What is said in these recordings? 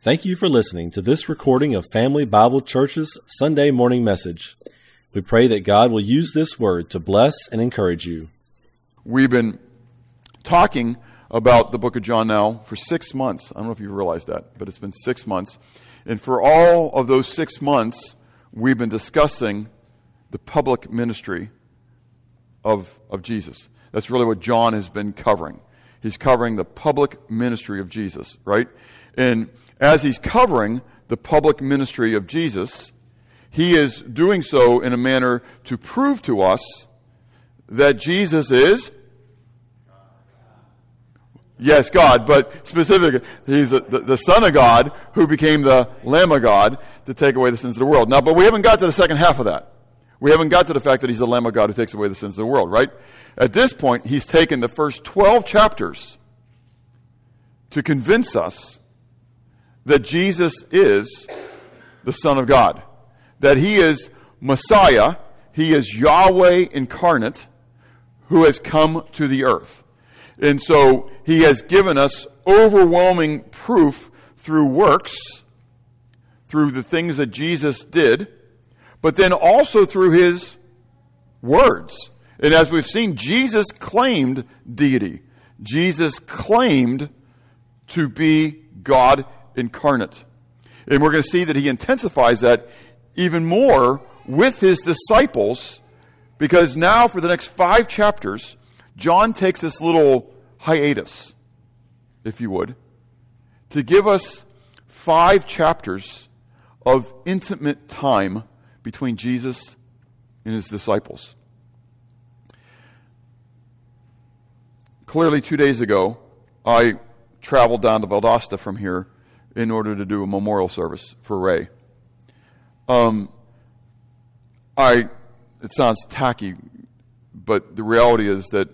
Thank you for listening to this recording of Family Bible Church's Sunday morning message. We pray that God will use this word to bless and encourage you. We've been talking about the book of John now for six months. I don't know if you've realized that, but it's been six months. And for all of those six months, we've been discussing the public ministry of, of Jesus. That's really what John has been covering. He's covering the public ministry of Jesus, right? And as he's covering the public ministry of Jesus, he is doing so in a manner to prove to us that Jesus is Yes, God, but specifically, He's the, the, Son of God who became the Lamb of God to take away the sins of the world. Now, but we haven't got to the second half of that. We haven't got to the fact that He's the Lamb of God who takes away the sins of the world, right? At this point, He's taken the first 12 chapters to convince us that Jesus is the Son of God, that He is Messiah, He is Yahweh incarnate who has come to the earth. And so he has given us overwhelming proof through works, through the things that Jesus did, but then also through his words. And as we've seen, Jesus claimed deity. Jesus claimed to be God incarnate. And we're going to see that he intensifies that even more with his disciples because now for the next five chapters, John takes this little hiatus, if you would, to give us five chapters of intimate time between Jesus and his disciples. Clearly, two days ago, I traveled down to Valdosta from here in order to do a memorial service for Ray. Um, I, it sounds tacky, but the reality is that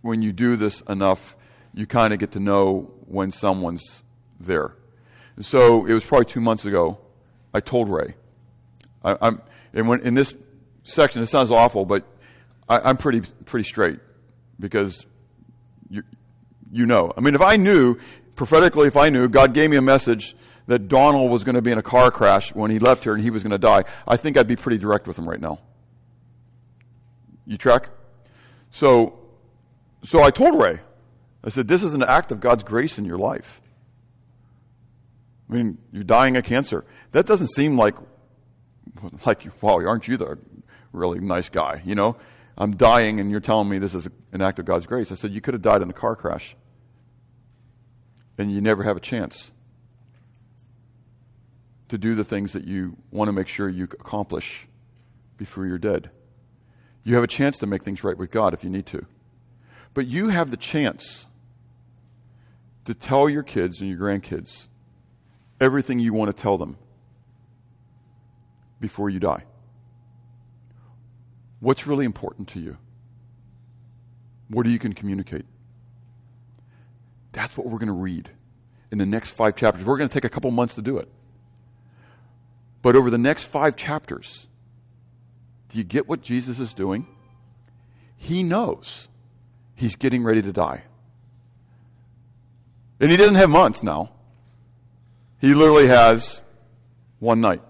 when you do this enough, you kind of get to know when someone's there. So it was probably two months ago. I told Ray. I, am and when in this section, it sounds awful, but I, am pretty pretty straight because you you know. I mean, if I knew prophetically, if I knew God gave me a message that Donald was going to be in a car crash when he left here and he was going to die, I think I'd be pretty direct with him right now. You track? So so I told Ray, I said, this is an act of God's grace in your life. I mean, you're dying of cancer. That doesn't seem like, like, wow, aren't you the really nice guy? You know, I'm dying and you're telling me this is an act of God's grace. I said, you could have died in a car crash and you never have a chance to do the things that you want to make sure you accomplish before you're dead. You have a chance to make things right with God if you need to. But you have the chance to tell your kids and your grandkids everything you want to tell them before you die. What's really important to you? What do you can communicate? That's what we're going to read in the next five chapters. We're going to take a couple months to do it. But over the next five chapters, do you get what Jesus is doing? He knows he's getting ready to die. And he doesn't have months now. He literally has one night.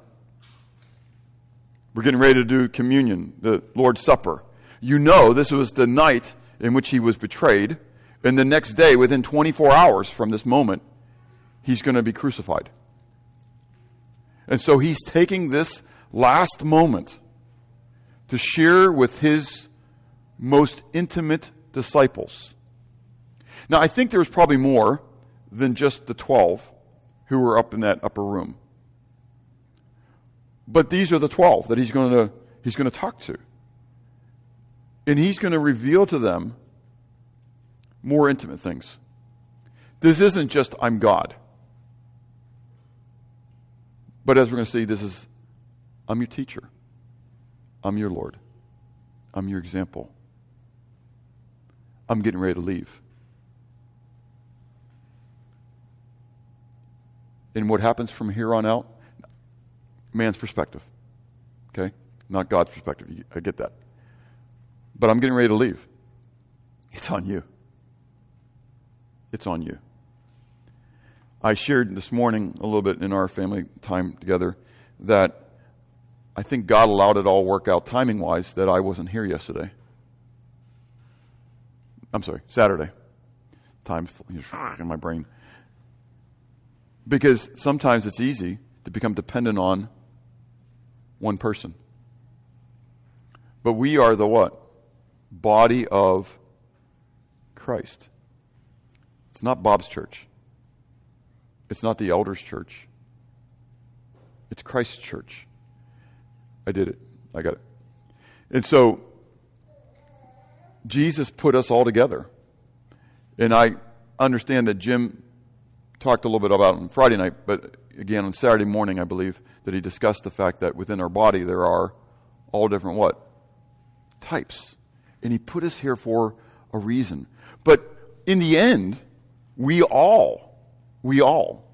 We're getting ready to do communion, the Lord's Supper. You know, this was the night in which he was betrayed. And the next day, within 24 hours from this moment, he's going to be crucified. And so he's taking this last moment to share with his most intimate disciples. Now, I think there was probably more than just the 12 who were up in that upper room. But these are the 12 that he's going to, he's going to talk to. And he's going to reveal to them more intimate things. This isn't just, I'm God. But as we're going to see, this is, I'm your teacher. I'm your Lord. I'm your example. I'm getting ready to leave. And what happens from here on out? Man's perspective. Okay? Not God's perspective. I get that. But I'm getting ready to leave. It's on you. It's on you. I shared this morning a little bit in our family time together that I think God allowed it all work out timing wise that I wasn't here yesterday. I'm sorry, Saturday. Time in my brain. Because sometimes it's easy to become dependent on one person. But we are the what? Body of Christ. It's not Bob's church. It's not the elders' church. It's Christ's church. I did it. I got it. And so Jesus put us all together. And I understand that Jim talked a little bit about on Friday night, but again on Saturday morning, I believe that he discussed the fact that within our body there are all different what? Types. And he put us here for a reason. But in the end, we all, we all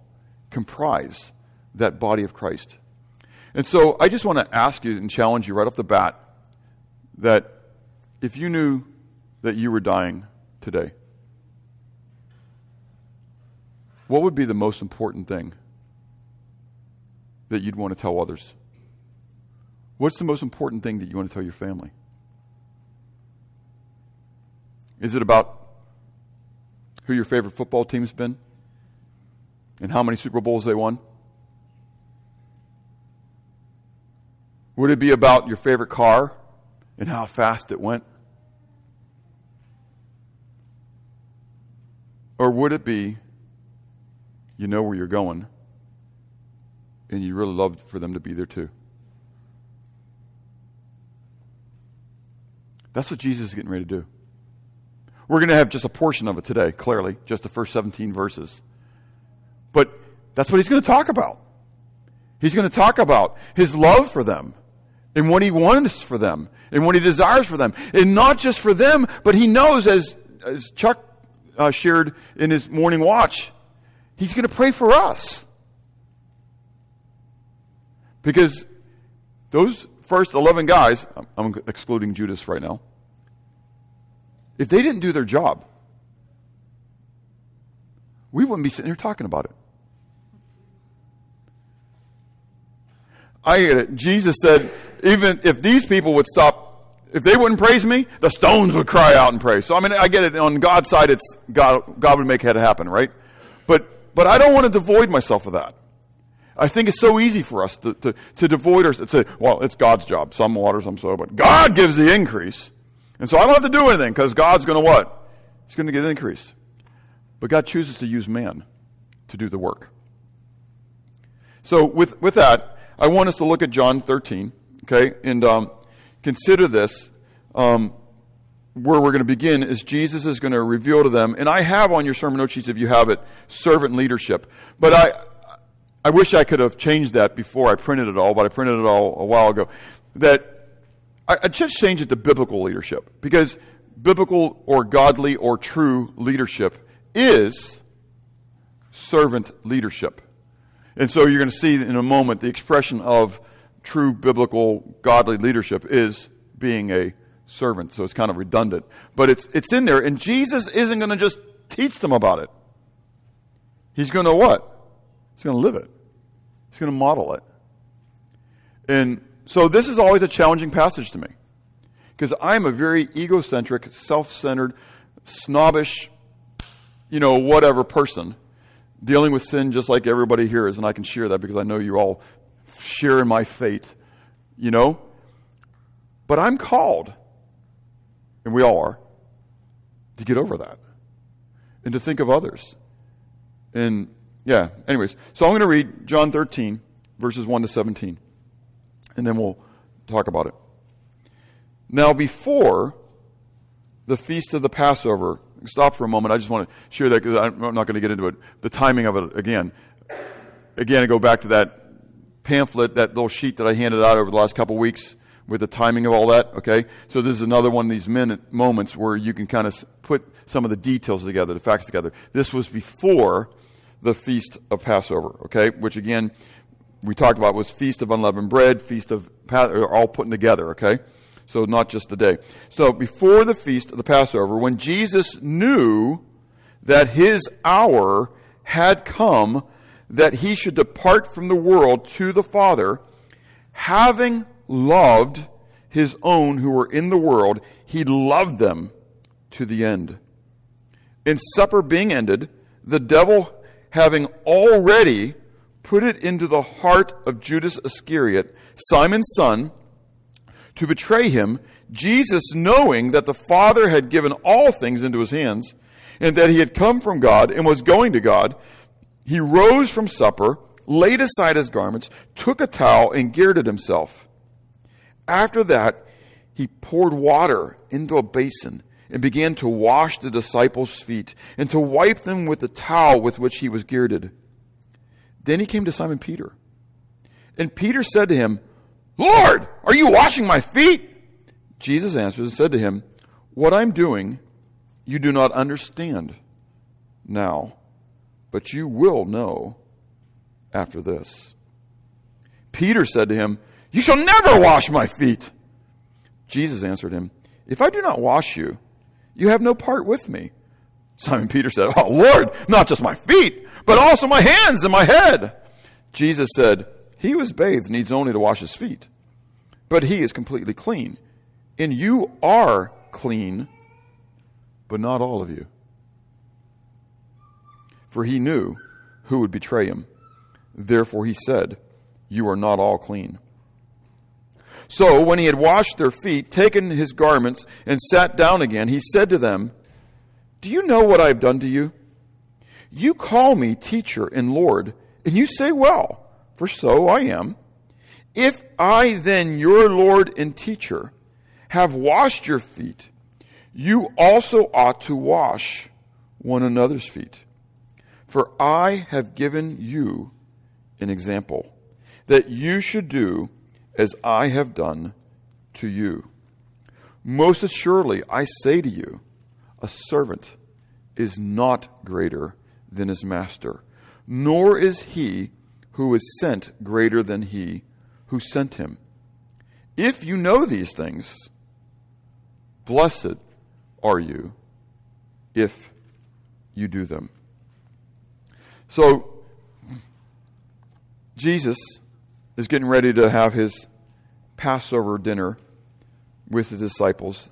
comprise that body of Christ. And so I just want to ask you and challenge you right off the bat that if you knew that you were dying today, what would be the most important thing that you'd want to tell others? What's the most important thing that you want to tell your family? Is it about who your favorite football team's been and how many Super Bowls they won? Would it be about your favorite car and how fast it went? Or would it be you know where you're going and you really love for them to be there too? That's what Jesus is getting ready to do. We're going to have just a portion of it today, clearly, just the first 17 verses. But that's what he's going to talk about. He's going to talk about his love for them and what he wants for them and what he desires for them. And not just for them, but he knows, as, as Chuck uh, shared in his morning watch, he's going to pray for us. Because those first 11 guys, I'm excluding Judas right now, if they didn't do their job, we wouldn't be sitting here talking about it. I get it. Jesus said, even if these people would stop, if they wouldn't praise me, the stones would cry out and praise. So I mean, I get it. On God's side, it's God. God would make it happen, right? But but I don't want to devoid myself of that. I think it's so easy for us to, to, to devoid ourselves. Say, well, it's God's job. Some water, some soil, but God gives the increase. And so I don't have to do anything because God's going to what? He's going to get the increase. But God chooses to use man to do the work. So with, with that, I want us to look at John 13, okay, and um, consider this. Um, where we're going to begin is Jesus is going to reveal to them, and I have on your sermon note sheets, if you have it, servant leadership. But I, I wish I could have changed that before I printed it all, but I printed it all a while ago. That I, just change it to biblical leadership because biblical or godly or true leadership is servant leadership. And so you're going to see in a moment the expression of true biblical godly leadership is being a servant. So it's kind of redundant. But it's, it's in there. And Jesus isn't going to just teach them about it. He's going to what? He's going to live it. He's going to model it. And so this is always a challenging passage to me. Because I'm a very egocentric, self centered, snobbish, you know, whatever person dealing with sin just like everybody here is. And I can share that because I know you all share in my fate, you know. But I'm called, and we all are, to get over that and to think of others. And yeah, anyways, so I'm going to read John 13, verses 1 to 17 and then we'll talk about it. Now, before the feast of the Passover, stop for a moment. I just want to share that because I'm not going to get into it. The timing of it again. Again, I go back to that pamphlet, that little sheet that I handed out over the last couple of weeks with the timing of all that. Okay, so this is another one of these minute moments where you can kind of put some of the details together, the facts together. This was before the feast of Passover. Okay, which again we talked about was Feast of Unleavened Bread, Feast of, are all put together, okay? So not just the day. So before the Feast of the Passover, when Jesus knew that his hour had come that he should depart from the world to the Father, having loved his own who were in the world, he loved them to the end. In supper being ended, the devil having already put it into the heart of Judas Iscariot, Simon's son, to betray him, Jesus, knowing that the Father had given all things into his hands, and that he had come from God and was going to God, he rose from supper, laid aside his garments, took a towel, and girded himself. After that, he poured water into a basin and began to wash the disciples' feet and to wipe them with the towel with which he was girded. Then he came to Simon Peter. And Peter said to him, Lord, are you washing my feet? Jesus answered and said to him, What I'm doing, you do not understand now, but you will know after this. Peter said to him, You shall never wash my feet. Jesus answered him, If I do not wash you, you have no part with me. Simon Peter said, Oh Lord, not just my feet, but also my hands and my head. Jesus said, He who is bathed needs only to wash his feet, but he is completely clean. And you are clean, but not all of you. For he knew who would betray him. Therefore he said, You are not all clean. So when he had washed their feet, taken his garments, and sat down again, he said to them, Do you know what I have done to you? You call me teacher and Lord, and you say, Well, for so I am. If I then, your Lord and teacher, have washed your feet, you also ought to wash one another's feet. For I have given you an example, that you should do as I have done to you. Most assuredly, I say to you, a servant is not greater than his master, nor is he who is sent greater than he who sent him. If you know these things, blessed are you if you do them. So, Jesus is getting ready to have his Passover dinner with the disciples.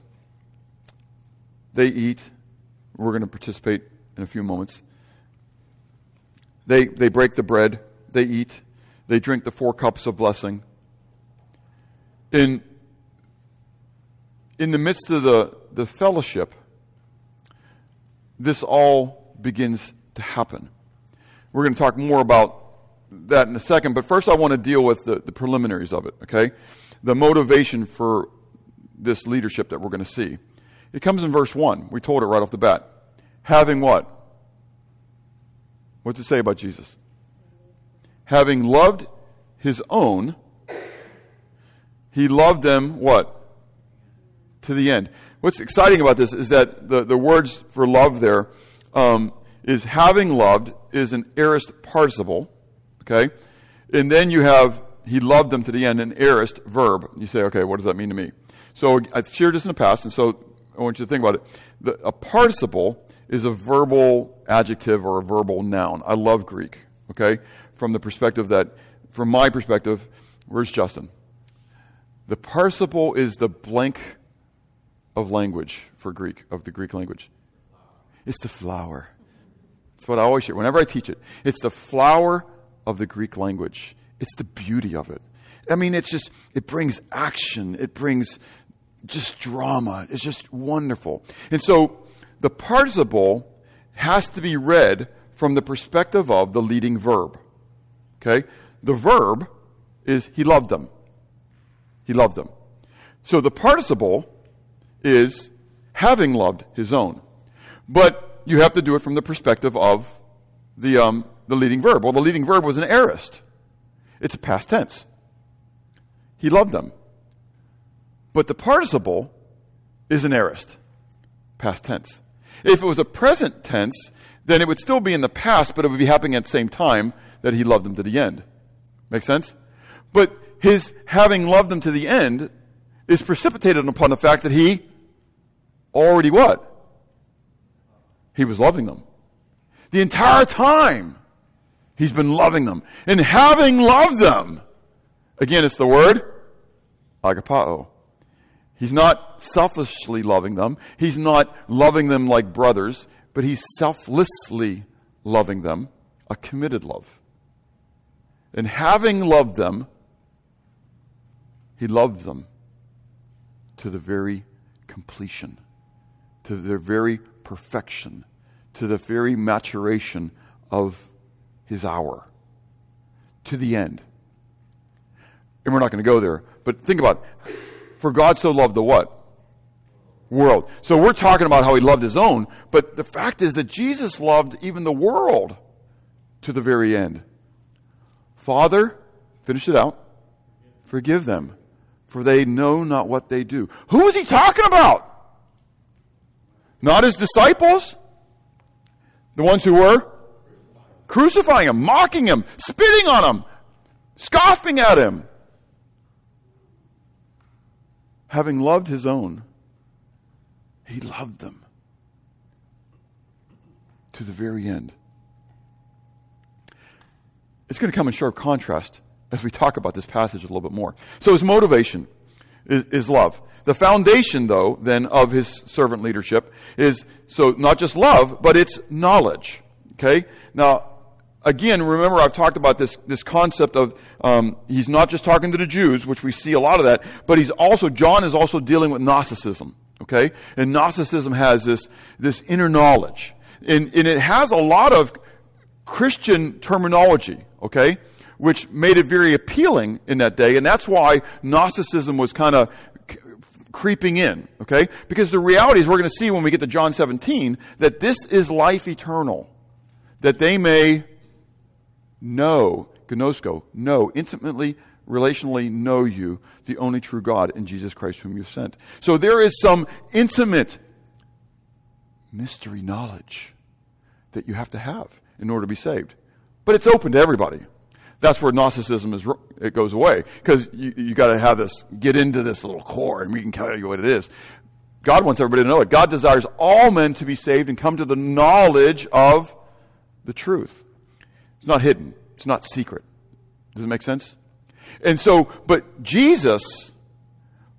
They eat. We're going to participate in a few moments. They, they break the bread. They eat. They drink the four cups of blessing. In, in the midst of the, the fellowship, this all begins to happen. We're going to talk more about that in a second, but first I want to deal with the, the preliminaries of it, okay? The motivation for this leadership that we're going to see. It comes in verse 1. We told it right off the bat. Having what? What's it say about Jesus? Having loved his own, he loved them what? To the end. What's exciting about this is that the, the words for love there um, is having loved is an aorist participle Okay? And then you have, he loved them to the end, an aorist verb. You say, okay, what does that mean to me? So I've shared this in the past, and so I want you to think about it. The, a participle is a verbal adjective or a verbal noun. I love Greek, okay? From the perspective that, from my perspective, where's Justin? The participle is the blank of language for Greek, of the Greek language. It's the flower. That's what I always share whenever I teach it. It's the flower of the Greek language. It's the beauty of it. I mean, it's just, it brings action, it brings just drama. It's just wonderful. And so the participle has to be read from the perspective of the leading verb. Okay? The verb is he loved them. He loved them. So the participle is having loved his own. But you have to do it from the perspective of the, um, the leading verb? Well, the leading verb was an aorist. It's a past tense. He loved them. But the participle is an aorist, past tense. If it was a present tense, then it would still be in the past, but it would be happening at the same time that he loved them to the end. Make sense? But his having loved them to the end is precipitated upon the fact that he already what? He was loving them. The entire time, He's been loving them. And having loved them, again, it's the word agapao. He's not selfishly loving them. He's not loving them like brothers, but he's selflessly loving them, a committed love. And having loved them, he loves them to the very completion, to their very perfection, to the very maturation of his hour, to the end. And we're not going to go there, but think about it. For God so loved the what? World. So we're talking about how he loved his own, but the fact is that Jesus loved even the world to the very end. Father, finish it out. Forgive them, for they know not what they do. Who is he talking about? Not his disciples? The ones who were crucifying him, mocking him, spitting on him, scoffing at him. Having loved his own, he loved them to the very end. It's going to come in sharp contrast as we talk about this passage a little bit more. So his motivation is, is, love. The foundation, though, then of his servant leadership is so not just love, but it's knowledge. Okay? Now, again, remember I've talked about this, this concept of um, he's not just talking to the Jews, which we see a lot of that, but he's also, John is also dealing with Gnosticism. Okay? And Gnosticism has this, this inner knowledge. And, and it has a lot of Christian terminology. Okay? Which made it very appealing in that day, and that's why Gnosticism was kind of creeping in, okay? Because the reality is we're going to see when we get to John 17 that this is life eternal. That they may know, gnosko, know, intimately, relationally know you, the only true God, in Jesus Christ whom you've sent. So there is some intimate mystery knowledge that you have to have in order to be saved. But it's open to everybody. That's where Gnosticism is, it goes away. Because you, you gotta have this, get into this little core and we can tell you what it is. God wants everybody to know it. God desires all men to be saved and come to the knowledge of the truth. It's not hidden. It's not secret. Does it make sense? And so, but Jesus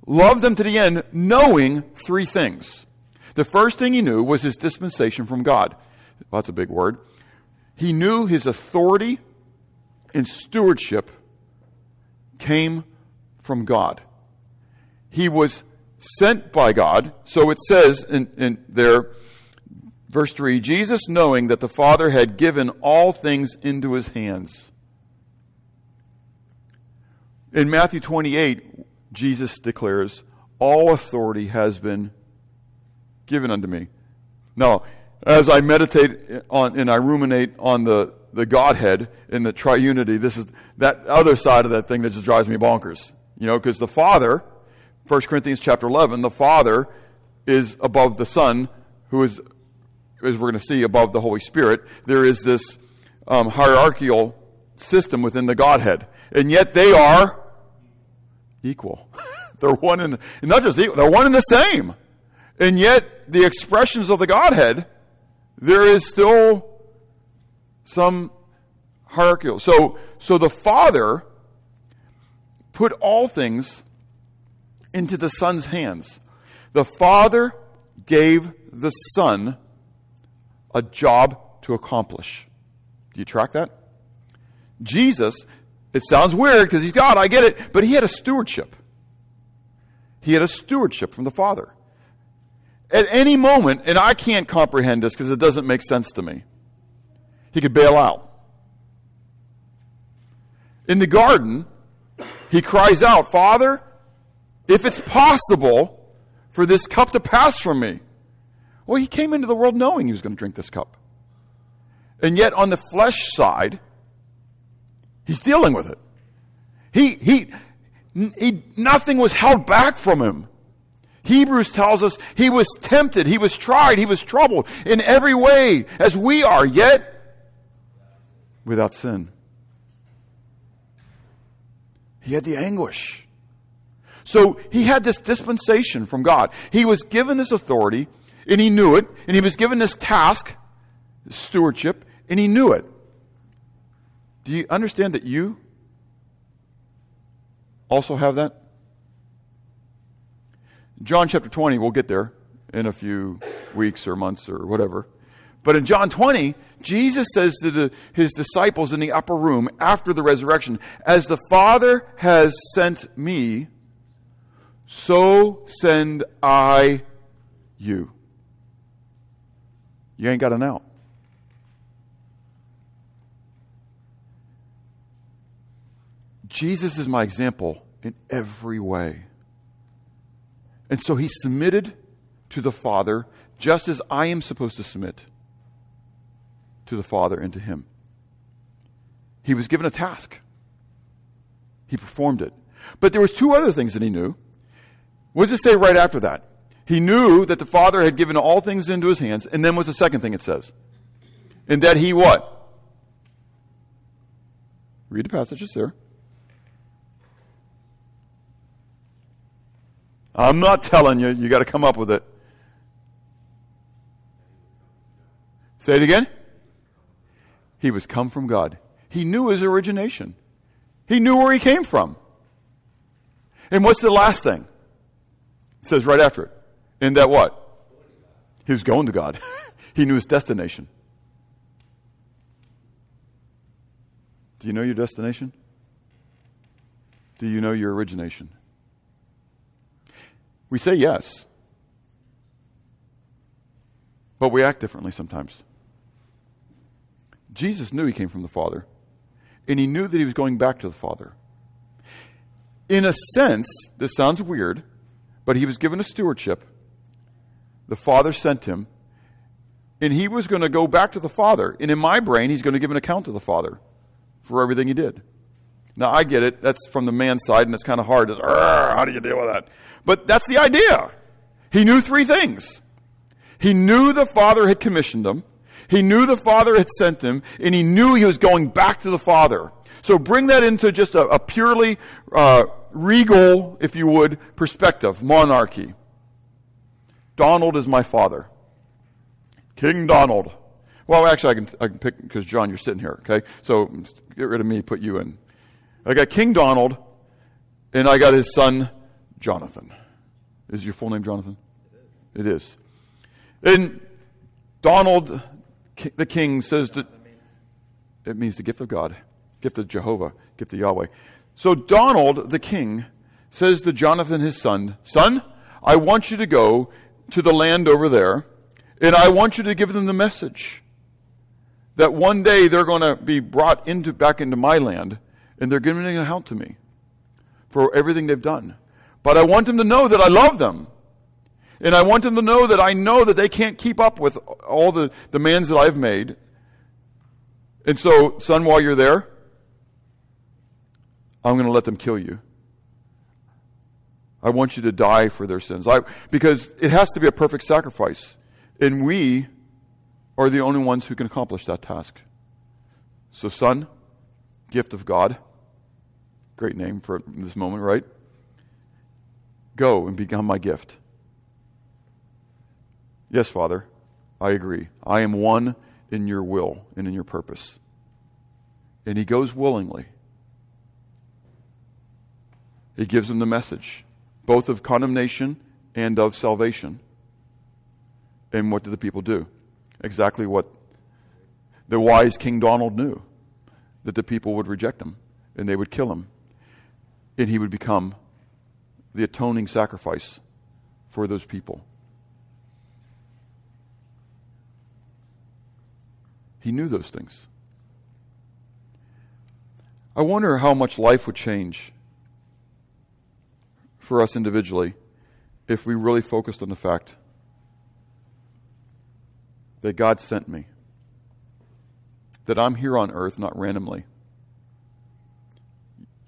loved them to the end, knowing three things. The first thing he knew was his dispensation from God. Well, that's a big word. He knew his authority and stewardship came from God. He was sent by God. So it says in, in there, Verse 3 Jesus, knowing that the Father had given all things into his hands. In Matthew 28, Jesus declares, All authority has been given unto me. Now, as I meditate on and I ruminate on the, the Godhead in the triunity, this is that other side of that thing that just drives me bonkers. You know, because the Father, 1 Corinthians chapter 11, the Father is above the Son, who is as we're going to see above the Holy Spirit, there is this um, hierarchical system within the Godhead. And yet they are equal. they're one in, the, not just equal, they're one and the same. And yet the expressions of the Godhead, there is still some hierarchical. So, so the Father put all things into the Son's hands. The Father gave the Son a job to accomplish. Do you track that? Jesus, it sounds weird because he's God, I get it, but he had a stewardship. He had a stewardship from the Father. At any moment, and I can't comprehend this because it doesn't make sense to me, he could bail out. In the garden, he cries out, Father, if it's possible for this cup to pass from me. Well, he came into the world knowing he was going to drink this cup. And yet, on the flesh side, he's dealing with it. He, he, he, nothing was held back from him. Hebrews tells us he was tempted, he was tried, he was troubled in every way as we are, yet without sin. He had the anguish. So he had this dispensation from God. He was given this authority and he knew it, and he was given this task, stewardship, And he knew it. Do you understand that you also have that? John chapter 20, we'll get there in a few weeks or months or whatever. But in John 20, Jesus says to the, his disciples in the upper room after the resurrection, As the Father has sent me, so send I you. You ain't got an out. Jesus is my example in every way. And so he submitted to the Father just as I am supposed to submit to the Father and to him. He was given a task. He performed it. But there was two other things that he knew. What does it say right after that? He knew that the Father had given all things into his hands, and then was the second thing it says? And that he what? Read the passage, it's there. I'm not telling you, you got to come up with it. Say it again. He was come from God. He knew his origination. He knew where he came from. And what's the last thing? It says right after it. In that what? He was going to God. he knew his destination. Do you know your destination? Do you know your origination? We say yes, but we act differently sometimes. Jesus knew he came from the Father, and he knew that he was going back to the Father. In a sense, this sounds weird, but he was given a stewardship. The Father sent him, and he was going to go back to the Father. And in my brain, he's going to give an account to the Father for everything he did. Now, I get it. That's from the man's side, and it's kind of hard. It's, how do you deal with that? But that's the idea. He knew three things. He knew the Father had commissioned him. He knew the Father had sent him, and he knew he was going back to the Father. So bring that into just a, a purely uh, regal, if you would, perspective, monarchy. Donald is my father. King Donald. Well, actually, I can, I can pick, because John, you're sitting here, okay? So get rid of me, put you in. I got King Donald, and I got his son, Jonathan. Is your full name Jonathan? It is. And Donald, the king, says that it means the gift of God, gift of Jehovah, gift of Yahweh. So Donald, the king, says to Jonathan, his son, Son, I want you to go to the land over there, and I want you to give them the message that one day they're going to be brought into, back into my land, and they're giving an account to me for everything they've done. But I want them to know that I love them. And I want them to know that I know that they can't keep up with all the demands that I've made. And so, son, while you're there, I'm going to let them kill you. I want you to die for their sins. I, because it has to be a perfect sacrifice. And we are the only ones who can accomplish that task. So, son, gift of God, great name for this moment, right? Go and become my gift. Yes, Father, I agree. I am one in your will and in your purpose. And he goes willingly. He gives him the message, both of condemnation and of salvation. And what do the people do? Exactly what the wise King Donald knew that the people would reject him and they would kill him. And he would become the atoning sacrifice for those people. He knew those things. I wonder how much life would change for us individually if we really focused on the fact that God sent me, that I'm here on earth not randomly.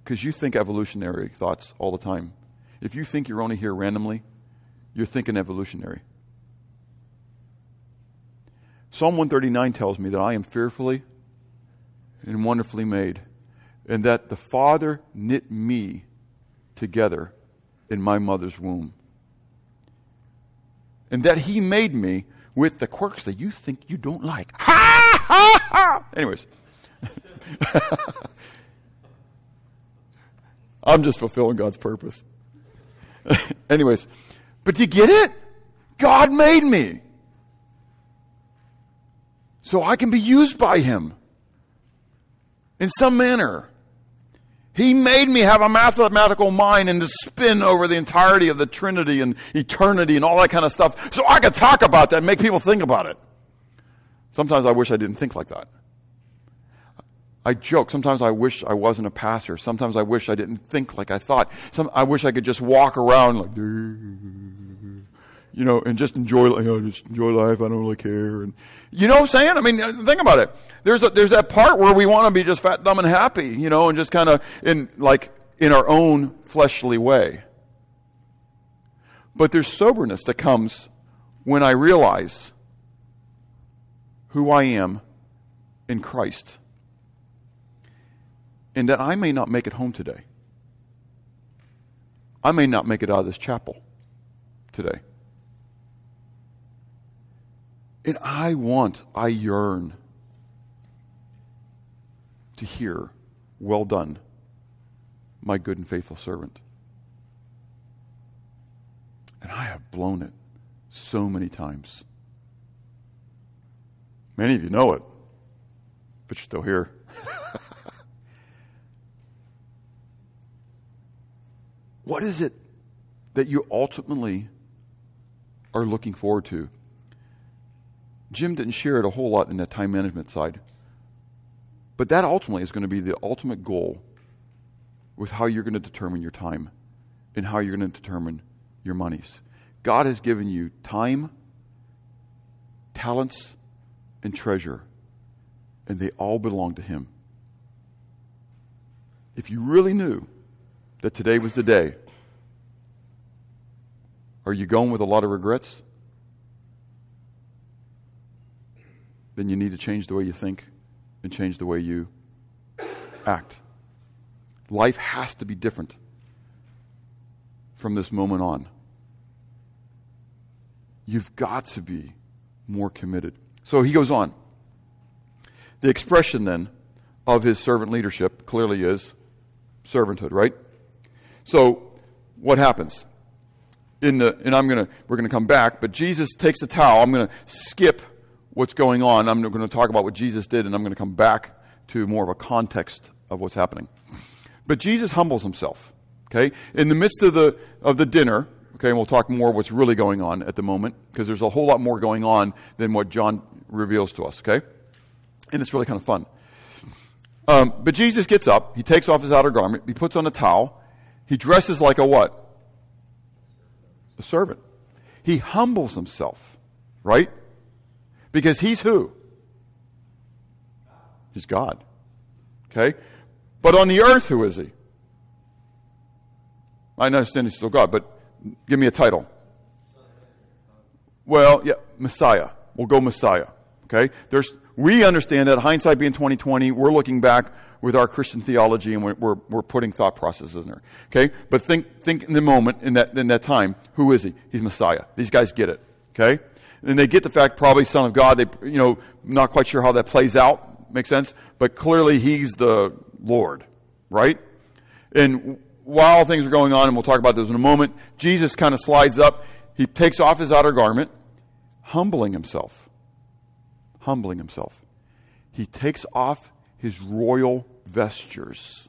Because you think evolutionary thoughts all the time. If you think you're only here randomly, you're thinking evolutionary. Psalm 139 tells me that I am fearfully and wonderfully made, and that the Father knit me together in my mother's womb. And that He made me with the quirks that you think you don't like. Ha ha ha! Anyways. I'm just fulfilling God's purpose. Anyways, but do you get it? God made me. So I can be used by Him in some manner. He made me have a mathematical mind and to spin over the entirety of the Trinity and eternity and all that kind of stuff so I could talk about that and make people think about it. Sometimes I wish I didn't think like that. I joke. Sometimes I wish I wasn't a pastor. Sometimes I wish I didn't think like I thought. Some, I wish I could just walk around like, you know, and just enjoy, you oh, know, just enjoy life. I don't really care. And you know what I'm saying? I mean, uh, think about it. There's a, there's that part where we want to be just fat, dumb, and happy, you know, and just kind of in like in our own fleshly way. But there's soberness that comes when I realize who I am in Christ and that I may not make it home today. I may not make it out of this chapel today. And I want, I yearn to hear, Well done, my good and faithful servant. And I have blown it so many times. Many of you know it, but you're still here. What is it that you ultimately are looking forward to? Jim didn't share it a whole lot in the time management side. But that ultimately is going to be the ultimate goal with how you're going to determine your time and how you're going to determine your monies. God has given you time, talents, and treasure, and they all belong to Him. If you really knew that today was the day? Are you going with a lot of regrets? Then you need to change the way you think and change the way you act. Life has to be different from this moment on. You've got to be more committed. So he goes on. The expression then of his servant leadership clearly is servanthood, right? So, what happens? In the, and I'm gonna, we're gonna come back, but Jesus takes a towel. I'm gonna skip what's going on. I'm gonna talk about what Jesus did, and I'm gonna come back to more of a context of what's happening. But Jesus humbles himself, okay? In the midst of the, of the dinner, okay, and we'll talk more what's really going on at the moment, because there's a whole lot more going on than what John reveals to us, okay? And it's really kind of fun. Um, but Jesus gets up, he takes off his outer garment, he puts on a towel, he dresses like a what? A servant. He humbles himself, right? Because he's who? He's God. Okay? But on the earth, who is he? I understand he's still God, but give me a title. Well, yeah, Messiah. We'll go Messiah. Okay? There's, we understand that hindsight being 2020, we're looking back with our Christian theology and we're, we're, we're, putting thought processes in there. Okay? But think, think in the moment, in that, in that time, who is he? He's Messiah. These guys get it. Okay? And they get the fact probably Son of God. They, you know, not quite sure how that plays out. Makes sense? But clearly he's the Lord. Right? And while things are going on, and we'll talk about those in a moment, Jesus kind of slides up. He takes off his outer garment, humbling himself. Humbling himself. He takes off his royal vestures.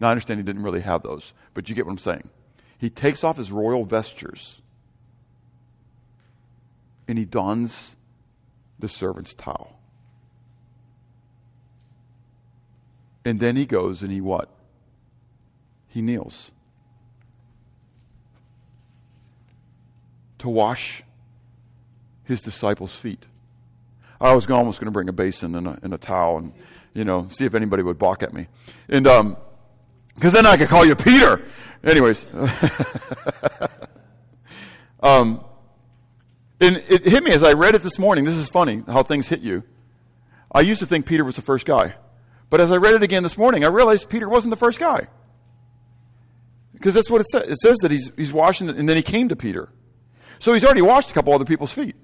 Now, I understand he didn't really have those, but you get what I'm saying. He takes off his royal vestures and he dons the servant's towel. And then he goes and he what? He kneels to wash his disciples' feet. I was almost going to bring a basin and a, and a towel and you know, see if anybody would balk at me. And, um, cause then I could call you Peter. Anyways. um, and it hit me as I read it this morning. This is funny how things hit you. I used to think Peter was the first guy. But as I read it again this morning, I realized Peter wasn't the first guy. Because that's what it says. It says that he's, he's washing and then he came to Peter. So he's already washed a couple other people's feet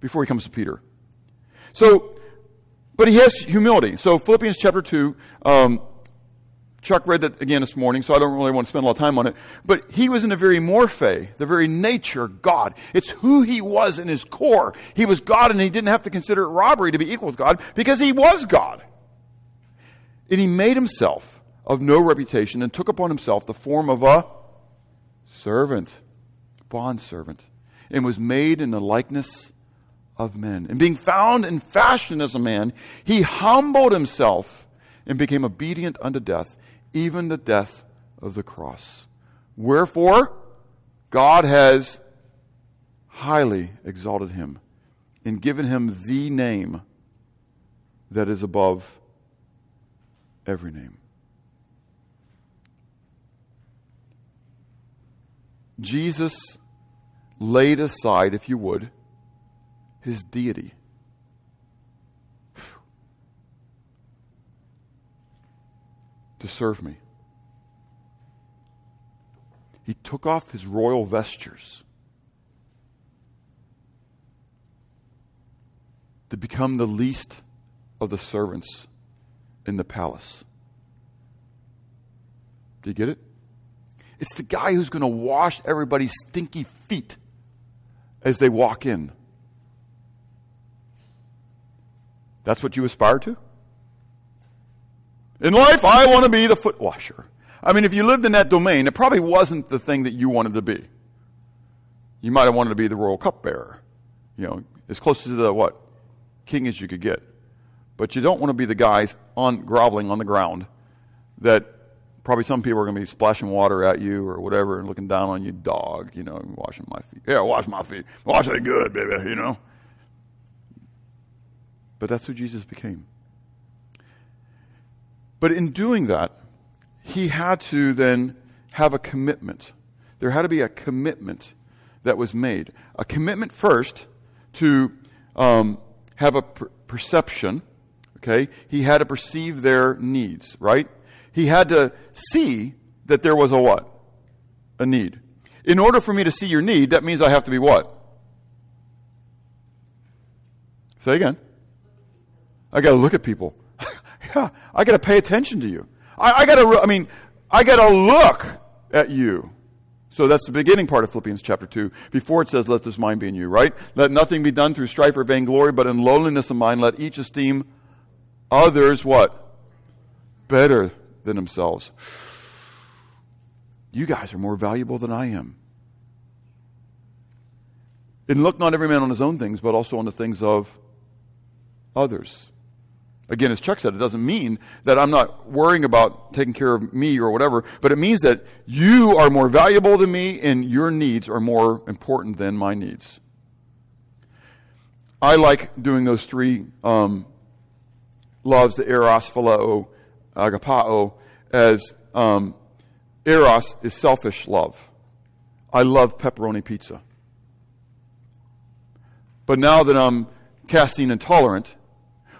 before he comes to Peter. So But he has humility. So Philippians chapter 2, um, Chuck read that again this morning, so I don't really want to spend a lot of time on it. But he was in the very morphe, the very nature God. It's who he was in his core. He was God and he didn't have to consider it robbery to be equal with God because he was God. And he made himself of no reputation and took upon himself the form of a servant, bond servant, and was made in the likeness of men. And being found in fashion as a man, he humbled himself and became obedient unto death, even the death of the cross. Wherefore, God has highly exalted him and given him the name that is above every name. Jesus laid aside, if you would, his deity. To serve me. He took off his royal vestures to become the least of the servants in the palace. Do you get it? It's the guy who's going to wash everybody's stinky feet as they walk in. That's what you aspire to? In life, I want to be the foot washer. I mean, if you lived in that domain, it probably wasn't the thing that you wanted to be. You might have wanted to be the royal cupbearer. You know, as close to the what? King as you could get. But you don't want to be the guys on groveling on the ground that probably some people are going to be splashing water at you or whatever and looking down on you, dog, you know, washing my feet. Yeah, wash my feet. Wash it good, baby, you know. But that's who Jesus became. But in doing that, he had to then have a commitment. There had to be a commitment that was made. A commitment first to um, have a per- perception. Okay, he had to perceive their needs. Right? he had to see that there was a what? A need. In order for me to see your need, that means I have to be what? Say again. I got to look at people. I got to pay attention to you. I, I got to, I mean, I got to look at you. So that's the beginning part of Philippians chapter 2. Before it says, let this mind be in you, right? Let nothing be done through strife or vainglory, but in lowliness of mind, let each esteem others what? Better than themselves. You guys are more valuable than I am. And look not every man on his own things, but also on the things of others. Again, as Chuck said, it doesn't mean that I'm not worrying about taking care of me or whatever, but it means that you are more valuable than me and your needs are more important than my needs. I like doing those three um, loves, the eros, phileo, agapao, as um, eros is selfish love. I love pepperoni pizza. But now that I'm casein intolerant,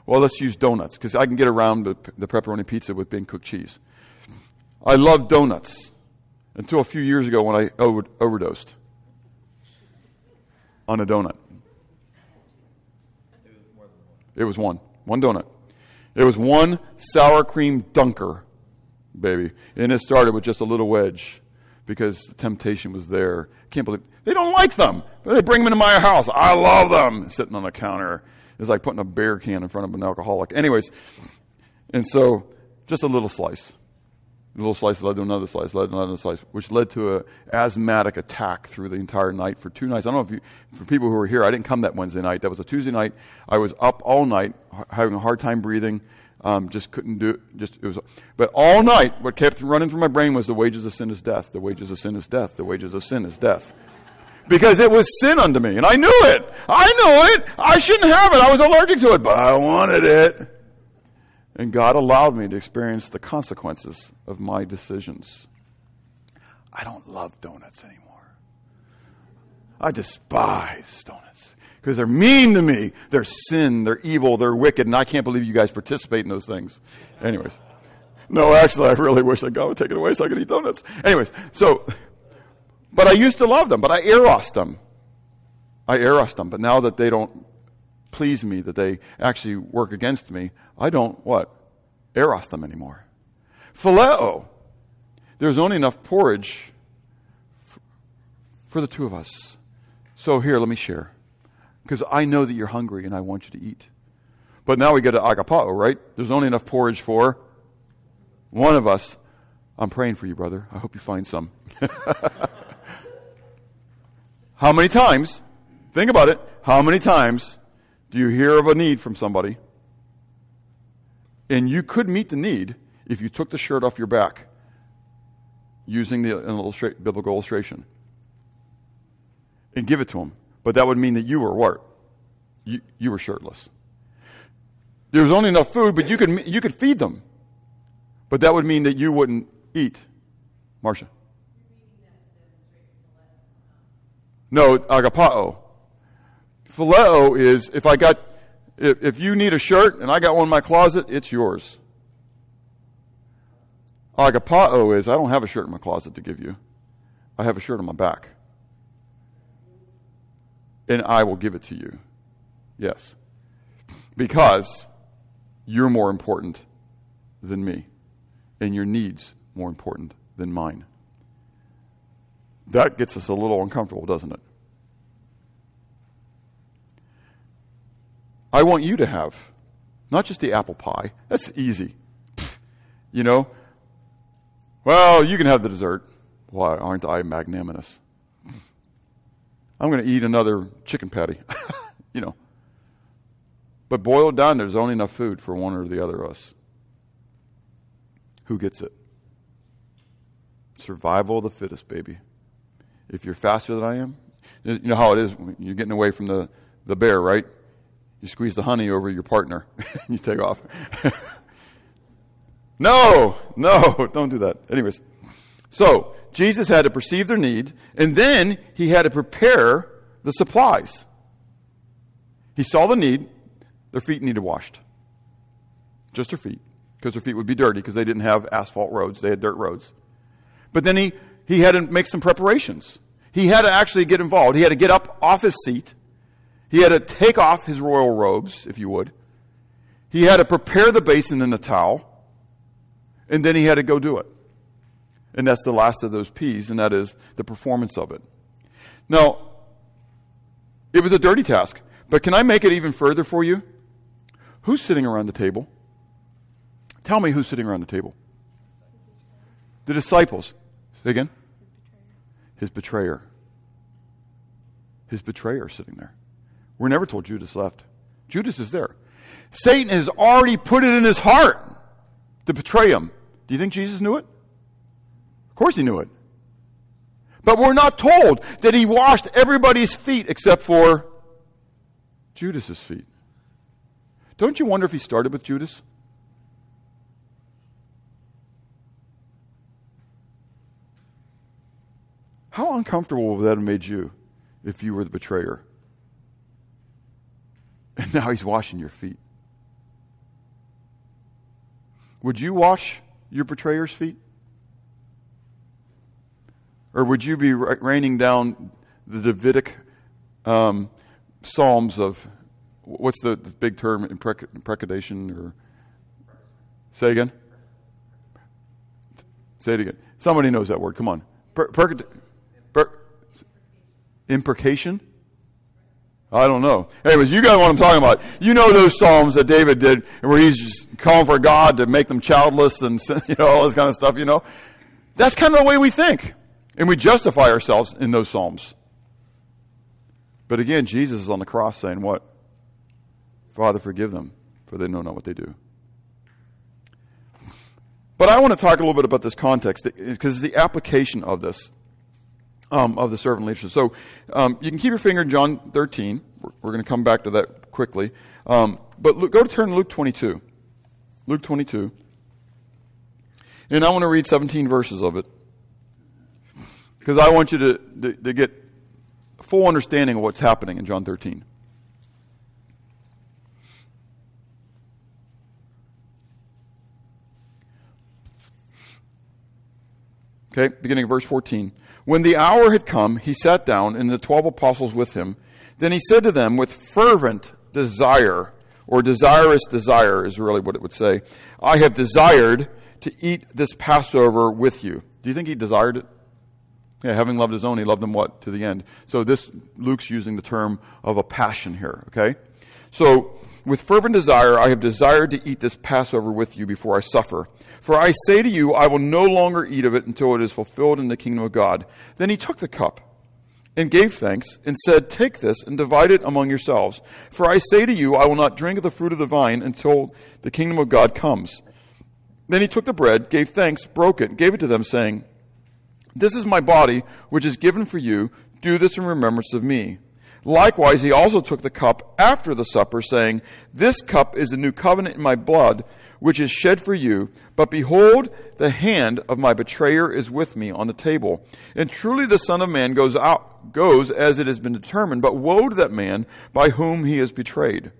well, let's use donuts because I can get around the, the pepperoni pizza with being cooked cheese. I love donuts until a few years ago when I over, overdosed on a donut. It was one. One donut. It was one sour cream dunker, baby. And it started with just a little wedge because the temptation was there. I Can't believe they don't like them. They bring them into my house. I love them. Sitting on the counter. It's like putting a beer can in front of an alcoholic. Anyways, and so just a little slice. A little slice led to another slice, led to another slice, which led to an asthmatic attack through the entire night for two nights. I don't know if you, for people who were here, I didn't come that Wednesday night. That was a Tuesday night. I was up all night, having a hard time breathing. Um, just couldn't do it. Just it was, but all night, what kept running through my brain was the wages of sin is death. The wages of sin is death. The wages of sin is death. Because it was sin unto me, and I knew it. I knew it. I shouldn't have it. I was allergic to it, but I wanted it. And God allowed me to experience the consequences of my decisions. I don't love donuts anymore. I despise donuts because they're mean to me. They're sin, they're evil, they're wicked, and I can't believe you guys participate in those things. Anyways. No, actually, I really wish that God would take it away so I could eat donuts. Anyways, so, but I used to love them, but I eros them. I eros them, but now that they don't please me, that they actually work against me, I don't, what? Eros them anymore. Phileo. There's only enough porridge for the two of us. So here, let me share. Because I know that you're hungry and I want you to eat. But now we get to agapao, right? There's only enough porridge for one of us. I'm praying for you, brother. I hope you find some. How many times, think about it, how many times do you hear of a need from somebody and you could meet the need if you took the shirt off your back using the illustra- biblical illustration and give it to them. But that would mean that you were what? You, you were shirtless. There was only enough food, but you could, you could feed them. But that would mean that you wouldn't eat. Marcia. No, agapao. Phileo is if I got, if, if you need a shirt and I got one in my closet, it's yours. Agapao is I don't have a shirt in my closet to give you. I have a shirt on my back. And I will give it to you. Yes. Because you're more important than me. And your needs more important than mine. That gets us a little uncomfortable, doesn't it? I want you to have not just the apple pie. That's easy. You know? Well, you can have the dessert. Why aren't I magnanimous? I'm going to eat another chicken patty. you know. But boiled down, there's only enough food for one or the other of us. Who gets it? Survival of the fittest, baby. If you're faster than I am, you know how it is. You're getting away from the, the bear, right? You squeeze the honey over your partner and you take off. no, no, don't do that. Anyways, so Jesus had to perceive their need and then he had to prepare the supplies. He saw the need, their feet needed washed. Just their feet, because their feet would be dirty because they didn't have asphalt roads, they had dirt roads. But then he, he had to make some preparations. He had to actually get involved. He had to get up off his seat he had to take off his royal robes, if you would. He had to prepare the basin and the towel. And then he had to go do it. And that's the last of those P's, and that is the performance of it. Now, it was a dirty task, but can I make it even further for you? Who's sitting around the table? Tell me who's sitting around the table. The disciples. Say again? His betrayer. His betrayer sitting there. We're never told Judas left. Judas is there. Satan has already put it in his heart to betray him. Do you think Jesus knew it? Of course he knew it. But we're not told that he washed everybody's feet except for Judas's feet. Don't you wonder if he started with Judas? How uncomfortable would that have made you if you were the betrayer? And now he's washing your feet. Would you wash your betrayer's feet? Or would you be raining down the Davidic um, psalms of what's the, the big term imprec- imprecation or say again? Say it again. Somebody knows that word. Come on. Per, per, imprecation? I don't know. Anyways, you got what I'm talking about. You know those psalms that David did where he's just calling for God to make them childless and you know all this kind of stuff. You know, that's kind of the way we think, and we justify ourselves in those psalms. But again, Jesus is on the cross saying, "What? Father, forgive them, for they know not what they do." But I want to talk a little bit about this context because the application of this um, of the servant leadership. So um, you can keep your finger in John 13. We're, we're going to come back to that quickly. Um, but look, go to turn Luke 22. Luke 22. And I want to read 17 verses of it. Because I want you to, to, to get full understanding of what's happening in John 13. Okay, beginning of verse 14. When the hour had come, he sat down, and the twelve apostles with him. Then he said to them with fervent desire, or desirous desire is really what it would say. I have desired to eat this Passover with you. Do you think he desired it? Yeah, having loved his own, he loved them what? To the end. So this, Luke's using the term of a passion here, okay? So, with fervent desire, I have desired to eat this Passover with you before I suffer. For I say to you, I will no longer eat of it until it is fulfilled in the kingdom of God. Then he took the cup and gave thanks and said, Take this and divide it among yourselves. For I say to you, I will not drink of the fruit of the vine until the kingdom of God comes. Then he took the bread, gave thanks, broke it, gave it to them, saying, This is my body, which is given for you. Do this in remembrance of me. Likewise, he also took the cup after the supper, saying, This cup is the new covenant in my blood, which is shed for you. But behold, the hand of my betrayer is with me on the table. And truly the Son of Man goes out, goes as it has been determined, but woe to that man by whom he is betrayed.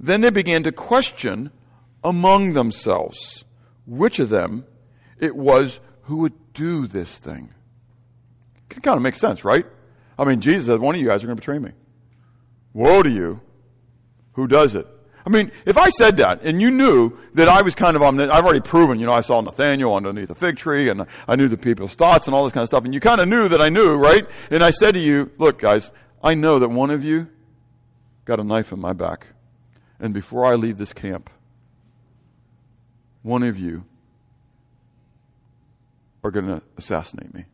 Then they began to question among themselves which of them it was who would do this thing. It kind of makes sense, right? I mean, Jesus said, one of you guys are going to betray me. Woe to you. Who does it? I mean, if I said that and you knew that I was kind of on the, I've already proven, you know, I saw Nathaniel underneath a fig tree and I knew the people's thoughts and all this kind of stuff and you kind of knew that I knew, right? And I said to you, look guys, I know that one of you got a knife in my back. And before I leave this camp, one of you are going to assassinate me.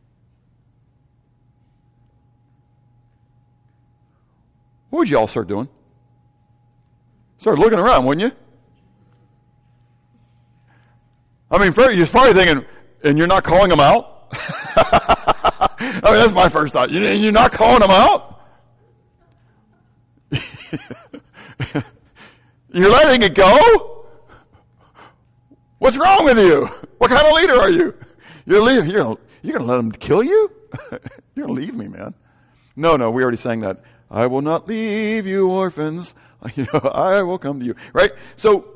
What would you all start doing? Start looking around, wouldn't you? I mean, you're probably thinking, and you're not calling them out? I mean, that's my first thought. You're not calling them out? you're letting it go? What's wrong with you? What kind of leader are you? You're leaving, you're, you're going to let them kill you? you're going to leave me, man. No, no, we already sang that. I will not leave you orphans. I will come to you. Right? So,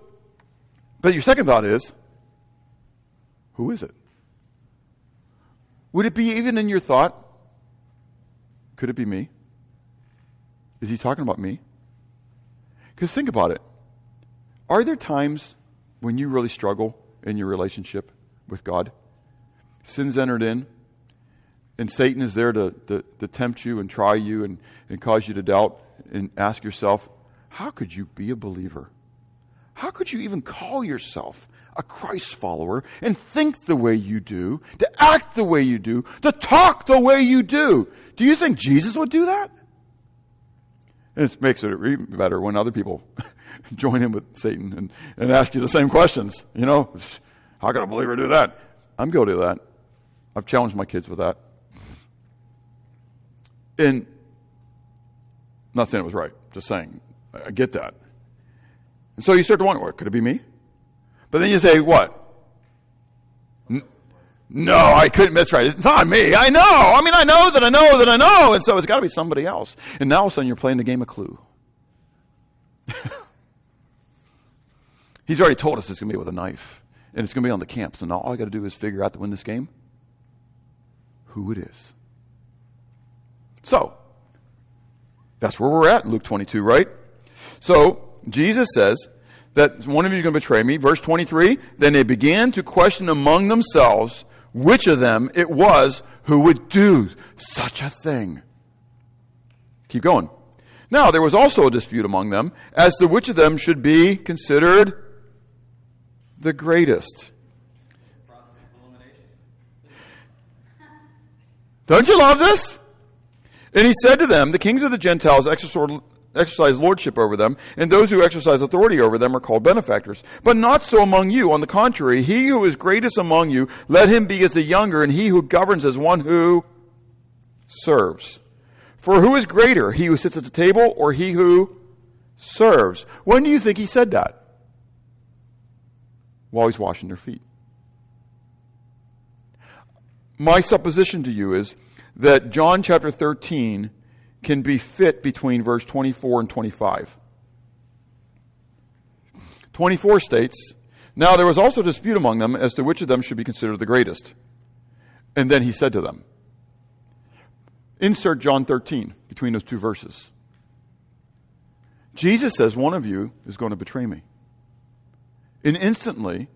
but your second thought is, who is it? Would it be even in your thought? Could it be me? Is he talking about me? Because think about it. Are there times when you really struggle in your relationship with God? Sin's entered in, and Satan is there to, to, to tempt you and try you and, and cause you to doubt and ask yourself, how could you be a believer? How could you even call yourself a Christ follower and think the way you do, to act the way you do, to talk the way you do? Do you think Jesus would do that? And it makes it even better when other people join in with Satan and, and ask you the same questions. You know, how could a believer do that? I'm guilty of that. I've challenged my kids with that. And not saying it was right, just saying, I get that. And so you start to wonder, what, could it be me? But then you say, what? No, I couldn't. That's right. It's not me. I know. I mean, I know that I know that I know. And so it's got to be somebody else. And now all of a sudden you're playing the game of clue. He's already told us it's going to be with a knife. And it's going to be on the camp. So now all I got to do is figure out to win this game who it is. So, that's where we're at in Luke 22, right? So, Jesus says that one of you is going to betray me. Verse 23, then they began to question among themselves which of them it was who would do such a thing. Keep going. Now, there was also a dispute among them as to which of them should be considered the greatest. Don't you love this? And he said to them, The kings of the Gentiles exercise lordship over them, and those who exercise authority over them are called benefactors. But not so among you. On the contrary, he who is greatest among you, let him be as the younger, and he who governs as one who serves. For who is greater, he who sits at the table or he who serves? When do you think he said that? While he's washing their feet. My supposition to you is that John chapter 13 can be fit between verse 24 and 25. 24 states, Now there was also dispute among them as to which of them should be considered the greatest. And then he said to them, Insert John 13 between those two verses. Jesus says, One of you is going to betray me. And instantly,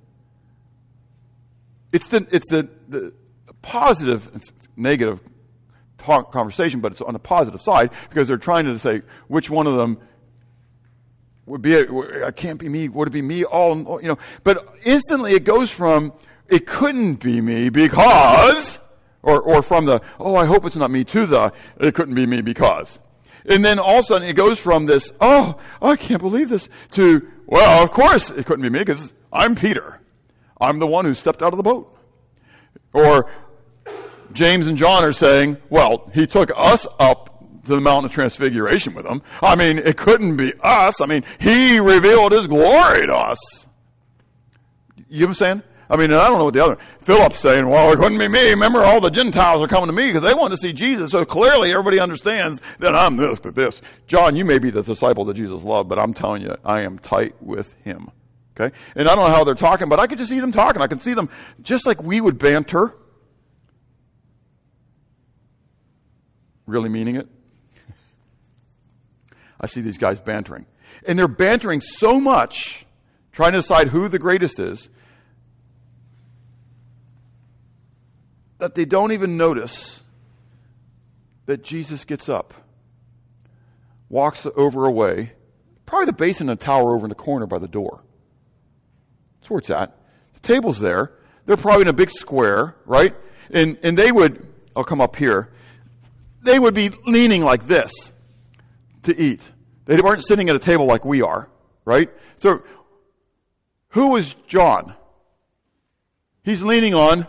it's the, it's the, the positive, negative conversation, but it's on the positive side because they're trying to say which one of them would be, it can't be me, would it be me all, you know, but instantly it goes from, it couldn't be me because, or, or from the, oh, I hope it's not me to the, it couldn't be me because. And then all of a sudden it goes from this, oh, oh I can't believe this, to, well, of course it couldn't be me because I'm Peter. I'm the one who stepped out of the boat. Or James and John are saying, well, he took us up to the mountain of transfiguration with him. I mean, it couldn't be us. I mean, he revealed his glory to us. You know what I'm saying? I mean, I don't know what the other, Philip's saying, well, it couldn't be me. Remember, all the Gentiles are coming to me because they want to see Jesus. So clearly everybody understands that I'm this, that this. John, you may be the disciple that Jesus loved, but I'm telling you, I am tight with him. Okay? And I don't know how they're talking, but I could just see them talking. I can see them just like we would banter. Really meaning it? I see these guys bantering. And they're bantering so much, trying to decide who the greatest is, that they don't even notice that Jesus gets up, walks over a way, probably the basin and tower over in the corner by the door. That's where it's at. The table's there. They're probably in a big square, right? And, and they would, I'll come up here, they would be leaning like this to eat. They weren't sitting at a table like we are, right? So, who was John? He's leaning on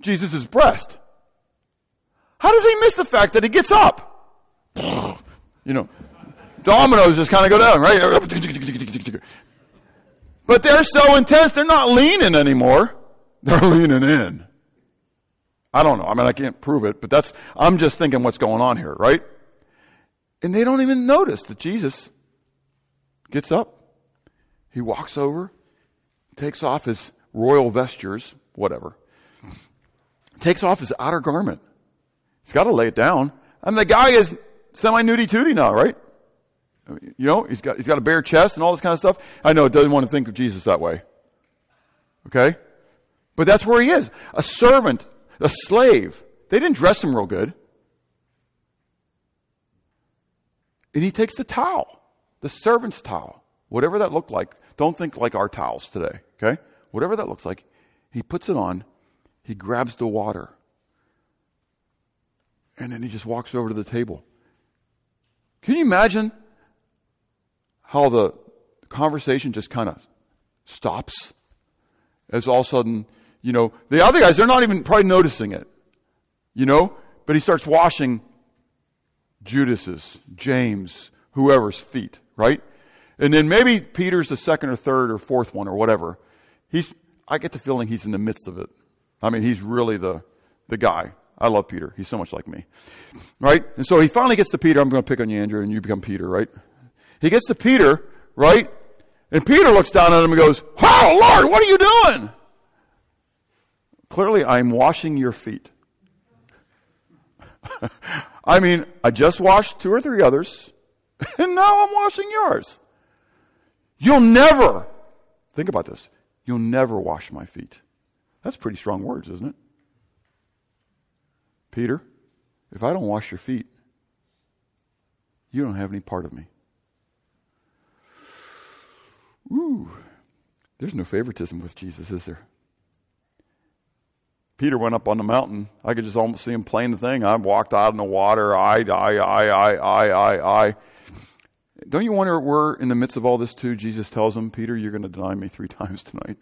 Jesus' breast. How does he miss the fact that he gets up? You know, dominoes just kind of go down, right? But they're so intense, they're not leaning anymore. They're leaning in. I don't know. I mean, I can't prove it, but that's, I'm just thinking what's going on here, right? And they don't even notice that Jesus gets up. He walks over, takes off his royal vestures, whatever, takes off his outer garment. He's got to lay it down. I mean, the guy is semi nudie tootie now, right? You know, he's got, he's got a bare chest and all this kind of stuff. I know it doesn't want to think of Jesus that way. Okay? But that's where he is. A servant, a slave. They didn't dress him real good. And he takes the towel, the servant's towel, whatever that looked like. Don't think like our towels today, okay? Whatever that looks like. He puts it on he grabs the water. And then he just walks over to the table. Can you imagine how the conversation just kind of stops? As all of a sudden, you know, the other guys, they're not even probably noticing it. You know? But he starts washing Judas's, James, whoever's feet, right? And then maybe Peter's the second or third or fourth one or whatever. He's, I get the feeling he's in the midst of it. I mean, he's really the, the guy. I love Peter. He's so much like me. Right? And so he finally gets to Peter. I'm going to pick on you, Andrew, and you become Peter, right? He gets to Peter, right? And Peter looks down at him and goes, Wow, Lord, what are you doing? Clearly, I'm washing your feet. I mean, I just washed two or three others, and now I'm washing yours. You'll never, think about this, you'll never wash my feet. That's pretty strong words, isn't it? Peter, if I don't wash your feet, you don't have any part of me. Ooh, there's no favoritism with Jesus, is there? Peter went up on the mountain. I could just almost see him playing the thing. I walked out in the water. I, I, I, I, I, I, I. Don't you wonder we're in the midst of all this too? Jesus tells him, Peter, you're going to deny me three times tonight.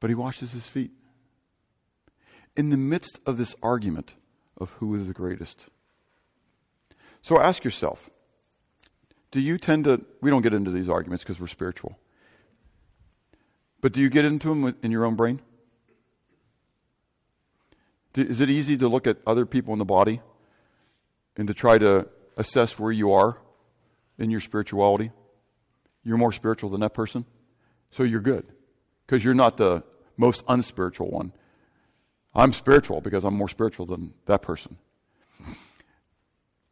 but he washes his feet. In the midst of this argument of who is the greatest. So ask yourself do you tend to, we don't get into these arguments because we're spiritual, but do you get into them in your own brain? Is it easy to look at other people in the body and to try to assess where you are in your spirituality? You're more spiritual than that person, so you're good because you're not the most unspiritual one. I'm spiritual because I'm more spiritual than that person.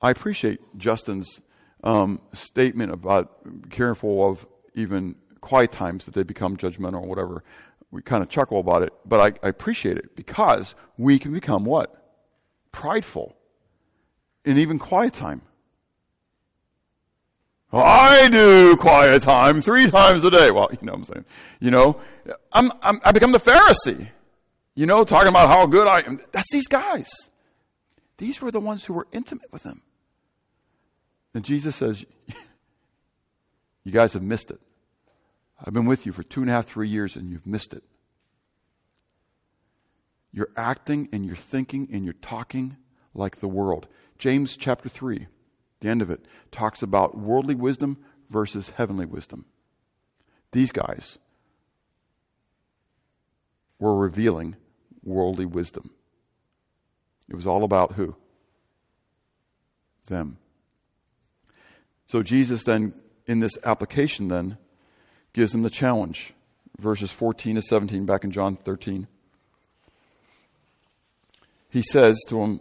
I appreciate Justin's um, statement about careful of even quiet times that they become judgmental or whatever. We kind of chuckle about it, but I, I appreciate it because we can become what? Prideful in even quiet time. I do quiet time three times a day. Well, you know what I'm saying. You know, I'm, I'm, I become the Pharisee. You know, talking about how good I am. That's these guys. These were the ones who were intimate with him. And Jesus says, You guys have missed it. I've been with you for two and a half, three years, and you've missed it. You're acting and you're thinking and you're talking like the world. James chapter 3, the end of it, talks about worldly wisdom versus heavenly wisdom. These guys were revealing worldly wisdom. It was all about who? Them. So Jesus then, in this application, then, gives them the challenge. Verses 14 to 17, back in John 13. He says to them,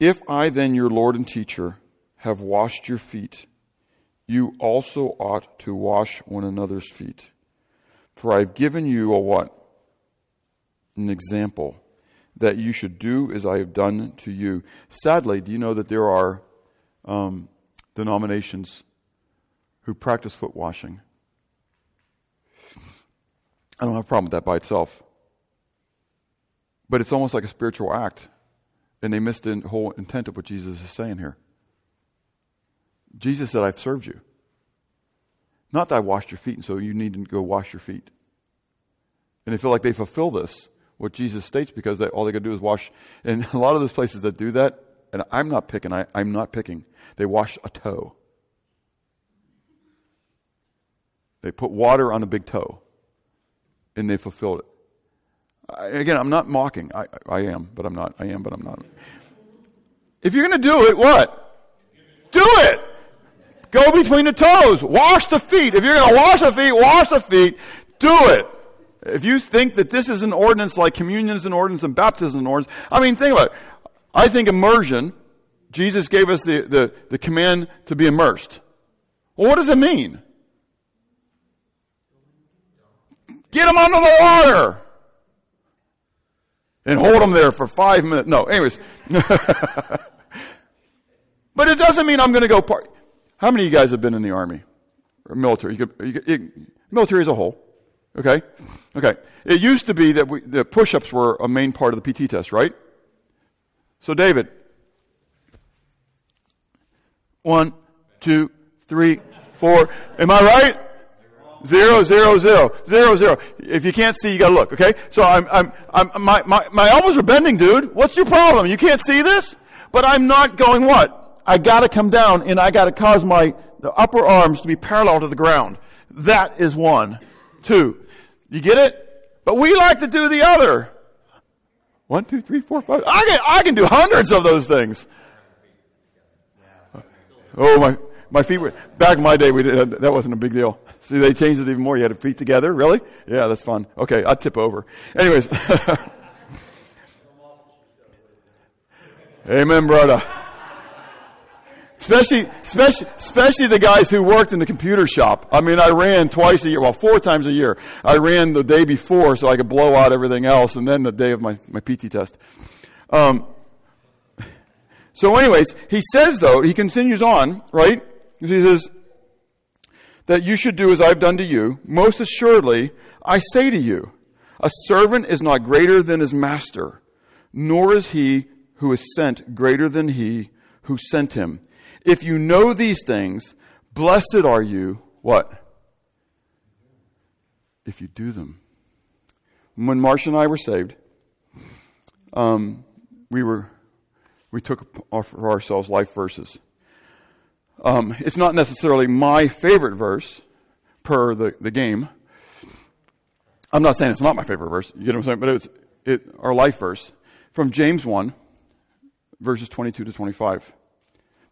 If I then, your Lord and teacher, have washed your feet, you also ought to wash one another's feet. For I have given you a what? An example that you should do as I have done to you. Sadly, do you know that there are um, denominations who practice foot washing? I don't have a problem with that by itself. But it's almost like a spiritual act. And they missed the whole intent of what Jesus is saying here. Jesus said, I've served you. Not that I washed your feet, and so you need to go wash your feet. And they feel like they fulfill this, what Jesus states, because they, all they got to do is wash. And a lot of those places that do that, and I'm not picking, I, I'm not picking, they wash a toe. They put water on a big toe, and they fulfilled it. I, again, I'm not mocking. I, I am, but I'm not. I am, but I'm not. If you're going to do it, what? Do it! Go between the toes. Wash the feet. If you're going to wash the feet, wash the feet. Do it. If you think that this is an ordinance like communion is an ordinance and baptism is an ordinance, I mean, think about it. I think immersion, Jesus gave us the, the, the command to be immersed. Well, what does it mean? Get them under the water and hold them there for five minutes. No, anyways. but it doesn't mean I'm going to go. How many of you guys have been in the army or military? You could, you could, you, military as a whole. Okay? Okay. It used to be that we, the push-ups were a main part of the PT test, right? So David. One, two, three, four. Am I right? Zero, zero, zero, zero, zero. If you can't see, you gotta look, okay? So I'm, I'm, I'm, my, my, my elbows are bending, dude. What's your problem? You can't see this? But I'm not going what? I gotta come down and I gotta cause my, the upper arms to be parallel to the ground. That is one. Two. You get it? But we like to do the other. One, two, three, four, five. I can, I can do hundreds of those things. Oh my, my feet were, back in my day, we did, that wasn't a big deal. See, they changed it even more. You had to feet together. Really? Yeah, that's fun. Okay, I'd tip over. Anyways. Amen, brother. Especially, especially, especially the guys who worked in the computer shop. I mean, I ran twice a year, well, four times a year. I ran the day before so I could blow out everything else, and then the day of my, my PT test. Um, so anyways, he says though, he continues on, right? He says, that you should do as I've done to you. Most assuredly, I say to you, a servant is not greater than his master, nor is he who is sent greater than he who sent him. If you know these things, blessed are you, what? If you do them. When Marcia and I were saved, um, we were we took off for ourselves life verses. Um, it's not necessarily my favorite verse per the, the game. I'm not saying it's not my favorite verse. You get what I'm saying? But it's it, our life verse from James 1, verses 22 to 25.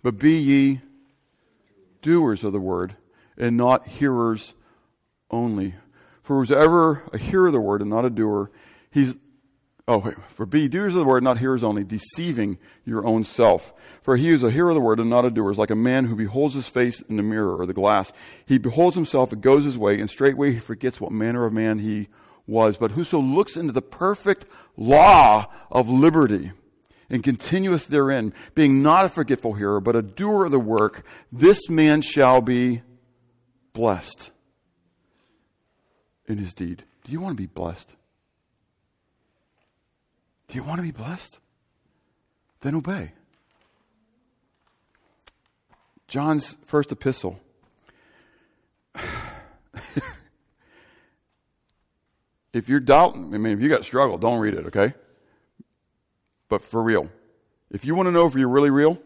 But be ye doers of the word and not hearers only. For who's ever a hearer of the word and not a doer, he's Oh, wait. For be doers of the word, not hearers only, deceiving your own self. For he is a hearer of the word and not a doer, is like a man who beholds his face in the mirror or the glass. He beholds himself and goes his way, and straightway he forgets what manner of man he was. But whoso looks into the perfect law of liberty and continueth therein, being not a forgetful hearer, but a doer of the work, this man shall be blessed in his deed. Do you want to be blessed? Do you want to be blessed? Then obey. John's first epistle. if you're doubting, I mean, if you got struggle, don't read it, okay? But for real, if you want to know if you're really real,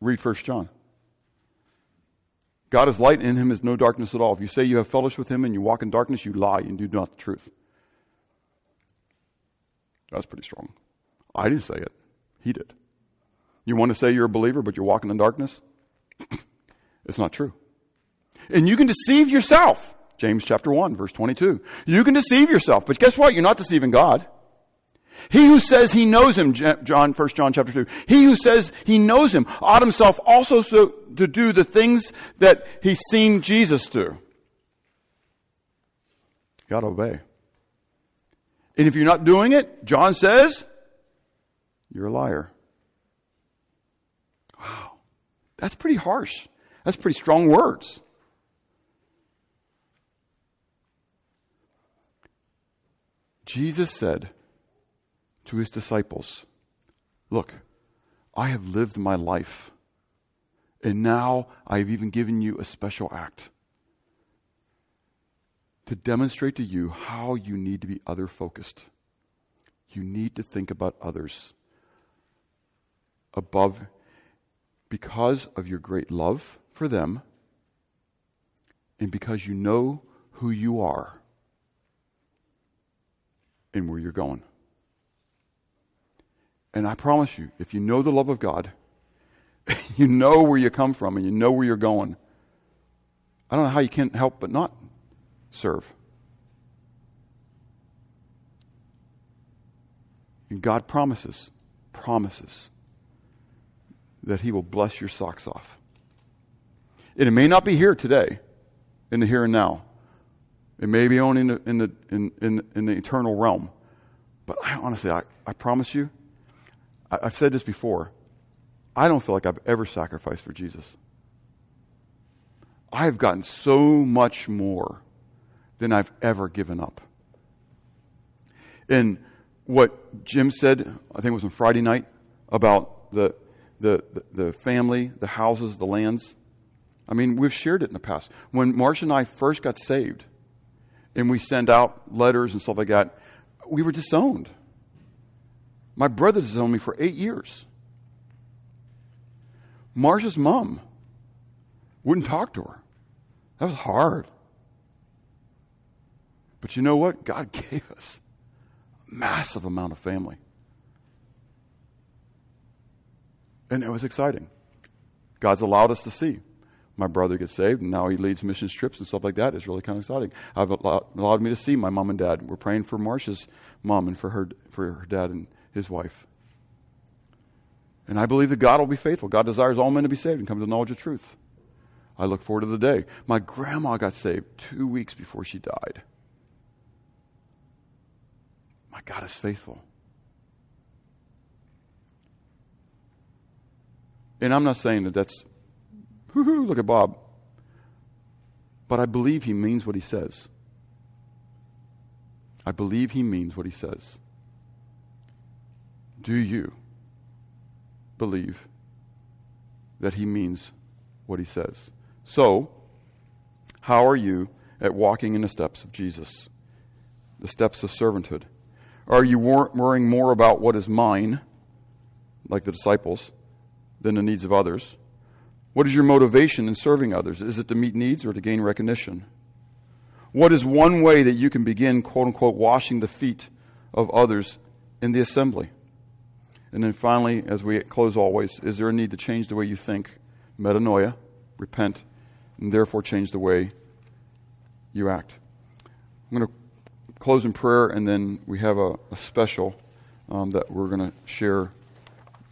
read First John. God is light, and in him is no darkness at all. If you say you have fellowship with him and you walk in darkness, you lie and do not the truth. That's pretty strong. I didn't say it. He did. You want to say you're a believer, but you're walking in darkness? it's not true. And you can deceive yourself. James chapter 1, verse 22. You can deceive yourself, but guess what? You're not deceiving God. He who says he knows him, John, 1 John chapter 2, he who says he knows him ought himself also so to do the things that he's seen Jesus do. You gotta obey. And if you're not doing it, John says, you're a liar. Wow. That's pretty harsh. That's pretty strong words. Jesus said to his disciples, Look, I have lived my life, and now I have even given you a special act to demonstrate to you how you need to be other focused. You need to think about others above because of your great love for them and because you know who you are and where you're going. And I promise you, if you know the love of God, you know where you come from and you know where you're going, I don't know how you can't help but not serve. And God promises, promises that He will bless your socks off. And it may not be here today, in the here and now. It may be only in the, in the, in, in, in the eternal realm. But I, honestly, I, I promise you, I, I've said this before. I don't feel like I've ever sacrificed for Jesus. I have gotten so much more than I've ever given up. And what Jim said, I think it was on Friday night, about the, the, the, family, the houses, the lands. I mean, we've shared it in the past. When Marcia and I first got saved, and we sent out letters and stuff like that, we were disowned. My brother disowned me for eight years. Marcia's mom wouldn't talk to her. That was hard. But you know what? God gave us a massive amount of family. And it was exciting. God's allowed us to see my brother get saved, and now he leads mission trips and stuff like that. It's really kind of exciting. I've allowed, allowed me to see my mom and dad. We're praying for Marcia's mom and for her, for her dad and his wife. And I believe that God will be faithful. God desires all men to be saved and come to the knowledge of truth. I look forward to the day. My grandma got saved two weeks before she died. My God is faithful. And I'm not saying that that's, look at Bob. But I believe he means what he says. I believe he means what he says. Do you believe that he means what he says? So, how are you at walking in the steps of Jesus? The steps of servanthood. Are you worrying more about what is mine, like the disciples, than the needs of others? What is your motivation in serving others? Is it to meet needs or to gain recognition? What is one way that you can begin, quote unquote, washing the feet of others in the assembly? And then finally, as we close always, is there a need to change the way you think? Metanoia, repent, and therefore change the way you act. I'm going to close in prayer, and then we have a, a special um, that we're going to share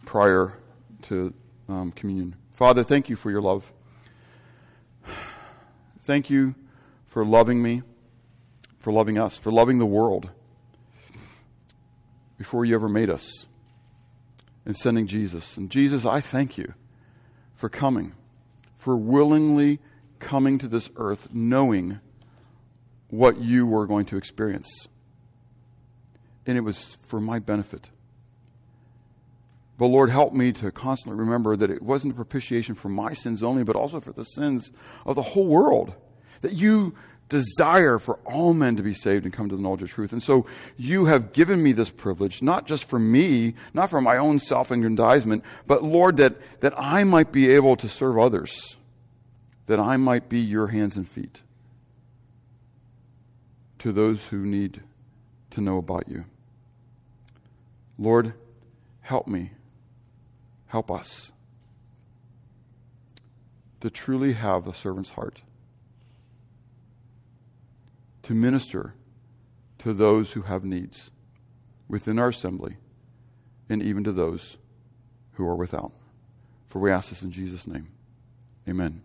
prior to um, communion. Father, thank you for your love. Thank you for loving me, for loving us, for loving the world before you ever made us and sending Jesus. And Jesus, I thank you for coming, for willingly coming to this earth knowing what you were going to experience. And it was for my benefit. But Lord, help me to constantly remember that it wasn't propitiation for my sins only, but also for the sins of the whole world. That you desire for all men to be saved and come to the knowledge of truth. And so you have given me this privilege, not just for me, not for my own self aggrandizement, but Lord, that, that I might be able to serve others, that I might be your hands and feet to those who need to know about you. Lord, help me, help us to truly have a servant's heart to minister to those who have needs within our assembly and even to those who are without. For we ask this in Jesus' name. Amen.